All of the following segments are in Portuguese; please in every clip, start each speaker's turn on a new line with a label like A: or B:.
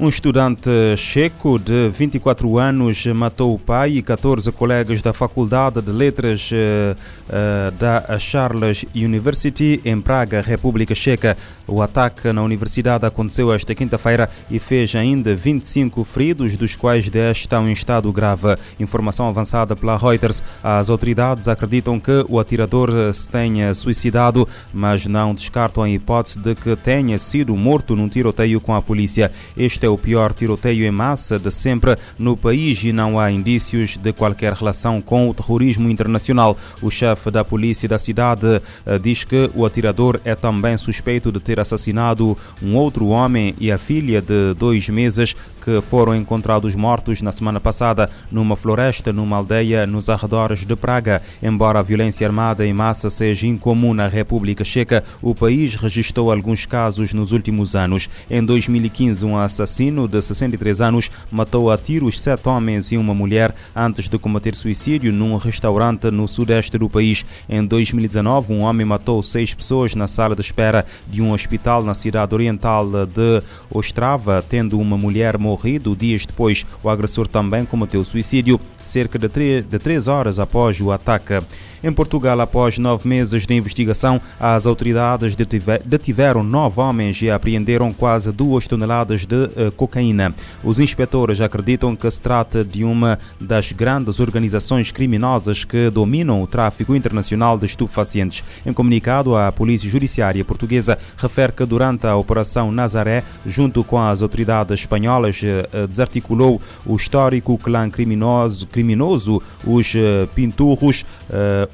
A: Um estudante checo de 24 anos matou o pai e 14 colegas da Faculdade de Letras uh, da Charles University em Praga, República Checa. O ataque na universidade aconteceu esta quinta-feira e fez ainda 25 feridos, dos quais 10 estão em estado grave. Informação avançada pela Reuters. As autoridades acreditam que o atirador se tenha suicidado, mas não descartam a hipótese de que tenha sido morto num tiroteio com a polícia. Este é o pior tiroteio em massa de sempre no país e não há indícios de qualquer relação com o terrorismo internacional. O chefe da polícia da cidade eh, diz que o atirador é também suspeito de ter assassinado um outro homem e a filha de dois meses que foram encontrados mortos na semana passada numa floresta numa aldeia nos arredores de Praga. Embora a violência armada em massa seja incomum na República Checa, o país registrou alguns casos nos últimos anos. Em 2015, um assassino de 63 anos matou a tiros sete homens e uma mulher antes de cometer suicídio num restaurante no sudeste do país. Em 2019, um homem matou seis pessoas na sala de espera de um hospital na cidade oriental de Ostrava, tendo uma mulher morrida morrido. Dias depois, o agressor também cometeu suicídio, cerca de três, de três horas após o ataque. Em Portugal, após nove meses de investigação, as autoridades detiveram nove homens e apreenderam quase duas toneladas de uh, cocaína. Os inspetores acreditam que se trata de uma das grandes organizações criminosas que dominam o tráfico internacional de estupefacientes. Em comunicado, a Polícia Judiciária Portuguesa refere que durante a Operação Nazaré, junto com as autoridades espanholas, desarticulou o histórico clã criminoso, criminoso os uh, Pinturros,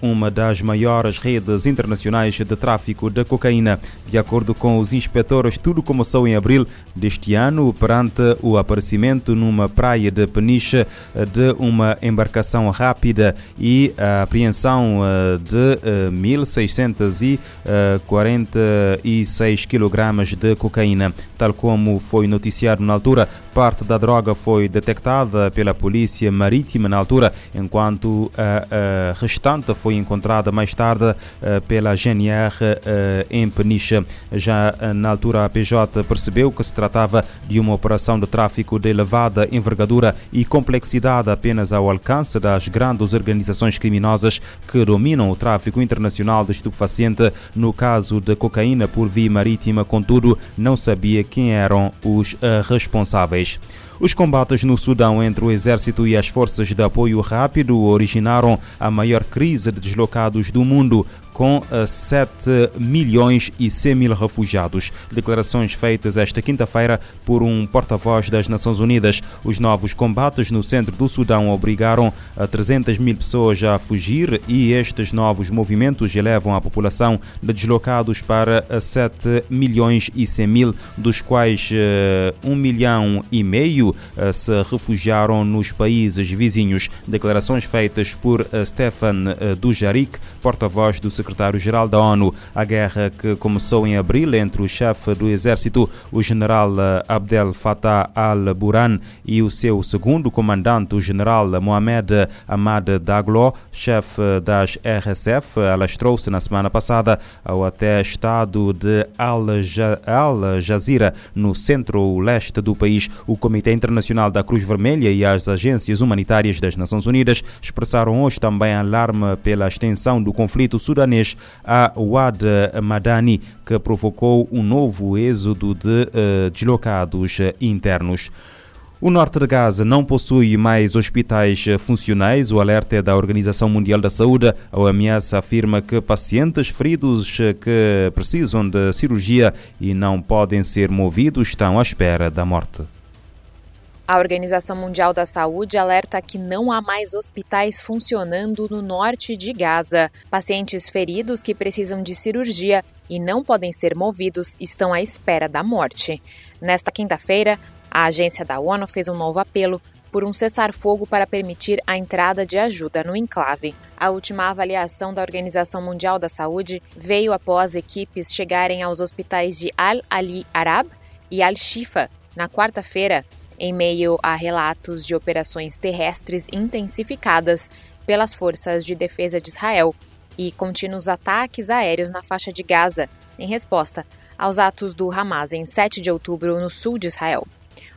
A: uma das maiores redes internacionais de tráfico de cocaína. De acordo com os inspetores, tudo começou em abril deste ano, perante o aparecimento numa praia de Peniche de uma embarcação rápida e a apreensão eh, de 1.646 kg de cocaína. Tal como foi noticiado na altura, parte da droga foi detectada pela Polícia Marítima na altura, enquanto a, a restante foi encontrada mais tarde eh, pela GNR eh, em Peniche. Já eh, na altura a PJ percebeu que se tratava de uma operação de tráfico de elevada envergadura e complexidade apenas ao alcance das grandes organizações criminosas que dominam o tráfico internacional de estupefaciente. No caso de cocaína por via marítima, contudo, não sabia quem eram os responsáveis. Os combates no Sudão entre o exército e as forças de apoio rápido originaram a maior crise de deslocados do mundo, com 7 eh, milhões e 100 mil refugiados. Declarações feitas esta quinta-feira por um porta-voz das Nações Unidas. Os novos combates no centro do Sudão obrigaram a 300 mil pessoas a fugir e estes novos movimentos elevam a população de deslocados para 7 milhões e 100 mil, dos quais 1 eh, milhão e meio eh, se refugiaram nos países vizinhos. Declarações feitas por Stefan Dujarik, porta-voz do secretário-geral da ONU. A guerra que começou em abril entre o chefe do exército, o general eh, Abdel Fattah al-Burhan, e o seu segundo comandante, o general Mohamed Ahmad Daglo, chefe das RSF, alastrou-se na semana passada ao até estado de Al-Jazeera, no centro-leste do país. O Comitê Internacional da Cruz Vermelha e as agências humanitárias das Nações Unidas expressaram hoje também alarme pela extensão do conflito sudanês a Wad Madani, que provocou um novo êxodo de uh, deslocados internos. O norte de Gaza não possui mais hospitais funcionais. O alerta é da Organização Mundial da Saúde. A OMS afirma que pacientes feridos que precisam de cirurgia e não podem ser movidos estão à espera da morte.
B: A Organização Mundial da Saúde alerta que não há mais hospitais funcionando no norte de Gaza. Pacientes feridos que precisam de cirurgia e não podem ser movidos estão à espera da morte. Nesta quinta-feira, a agência da ONU fez um novo apelo por um cessar-fogo para permitir a entrada de ajuda no enclave. A última avaliação da Organização Mundial da Saúde veio após equipes chegarem aos hospitais de Al-Ali Arab e Al-Shifa na quarta-feira em meio a relatos de operações terrestres intensificadas pelas forças de defesa de Israel e contínuos ataques aéreos na faixa de Gaza, em resposta aos atos do Hamas em 7 de outubro no sul de Israel.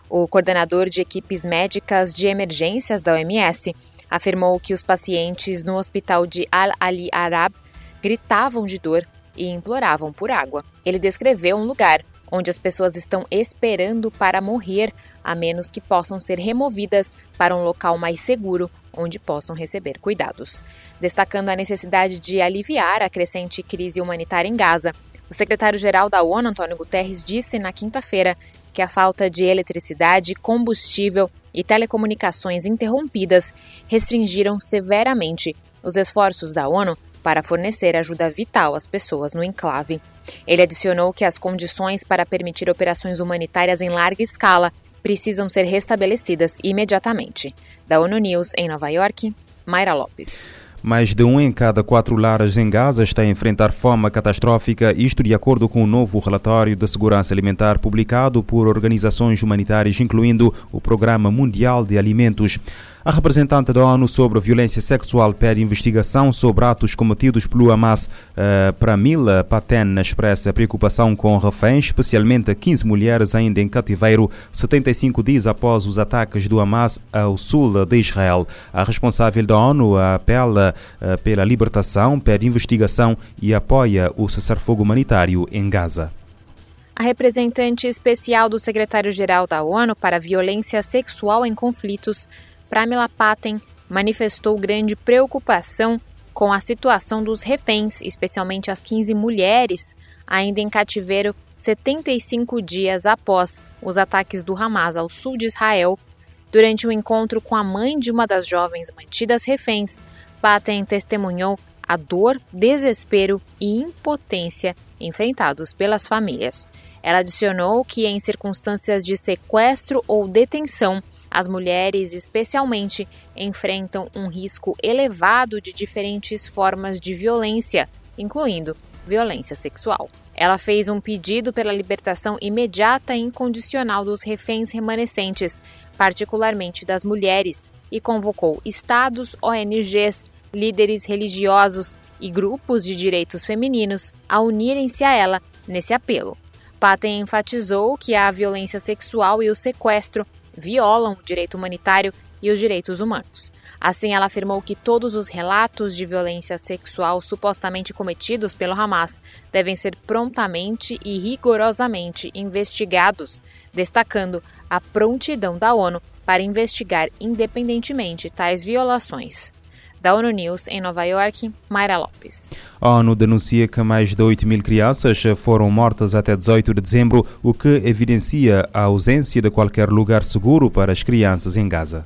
B: O coordenador de equipes médicas de emergências da OMS afirmou que os pacientes no hospital de Al-Ali Arab gritavam de dor e imploravam por água. Ele descreveu um lugar onde as pessoas estão esperando para morrer, a menos que possam ser removidas para um local mais seguro onde possam receber cuidados. Destacando a necessidade de aliviar a crescente crise humanitária em Gaza, o secretário-geral da ONU, Antônio Guterres, disse na quinta-feira que a falta de eletricidade, combustível e telecomunicações interrompidas restringiram severamente os esforços da ONU para fornecer ajuda vital às pessoas no enclave. Ele adicionou que as condições para permitir operações humanitárias em larga escala precisam ser restabelecidas imediatamente. Da ONU News em Nova York, Mayra Lopes.
A: Mais de um em cada quatro lares em Gaza está a enfrentar fome catastrófica, isto de acordo com o um novo relatório de segurança alimentar publicado por organizações humanitárias, incluindo o Programa Mundial de Alimentos. A representante da ONU sobre violência sexual pede investigação sobre atos cometidos pelo Hamas. Uh, Pramila Paten expressa preocupação com reféns, especialmente 15 mulheres ainda em cativeiro, 75 dias após os ataques do Hamas ao sul de Israel. A responsável da ONU apela uh, pela libertação, pede investigação e apoia o cessar-fogo humanitário em Gaza.
B: A representante especial do secretário-geral da ONU para a violência sexual em conflitos, Pramila Patten manifestou grande preocupação com a situação dos reféns, especialmente as 15 mulheres ainda em cativeiro 75 dias após os ataques do Hamas ao sul de Israel. Durante um encontro com a mãe de uma das jovens mantidas reféns, Patten testemunhou a dor, desespero e impotência enfrentados pelas famílias. Ela adicionou que, em circunstâncias de sequestro ou detenção, as mulheres, especialmente, enfrentam um risco elevado de diferentes formas de violência, incluindo violência sexual. Ela fez um pedido pela libertação imediata e incondicional dos reféns remanescentes, particularmente das mulheres, e convocou estados, ONGs, líderes religiosos e grupos de direitos femininos a unirem-se a ela nesse apelo. Patten enfatizou que a violência sexual e o sequestro violam o direito humanitário e os direitos humanos. Assim, ela afirmou que todos os relatos de violência sexual supostamente cometidos pelo Hamas devem ser prontamente e rigorosamente investigados, destacando a prontidão da ONU para investigar independentemente tais violações. Da ONU News em Nova York, Mayra Lopes.
A: A ONU denuncia que mais de 8 mil crianças foram mortas até 18 de dezembro, o que evidencia a ausência de qualquer lugar seguro para as crianças em Gaza.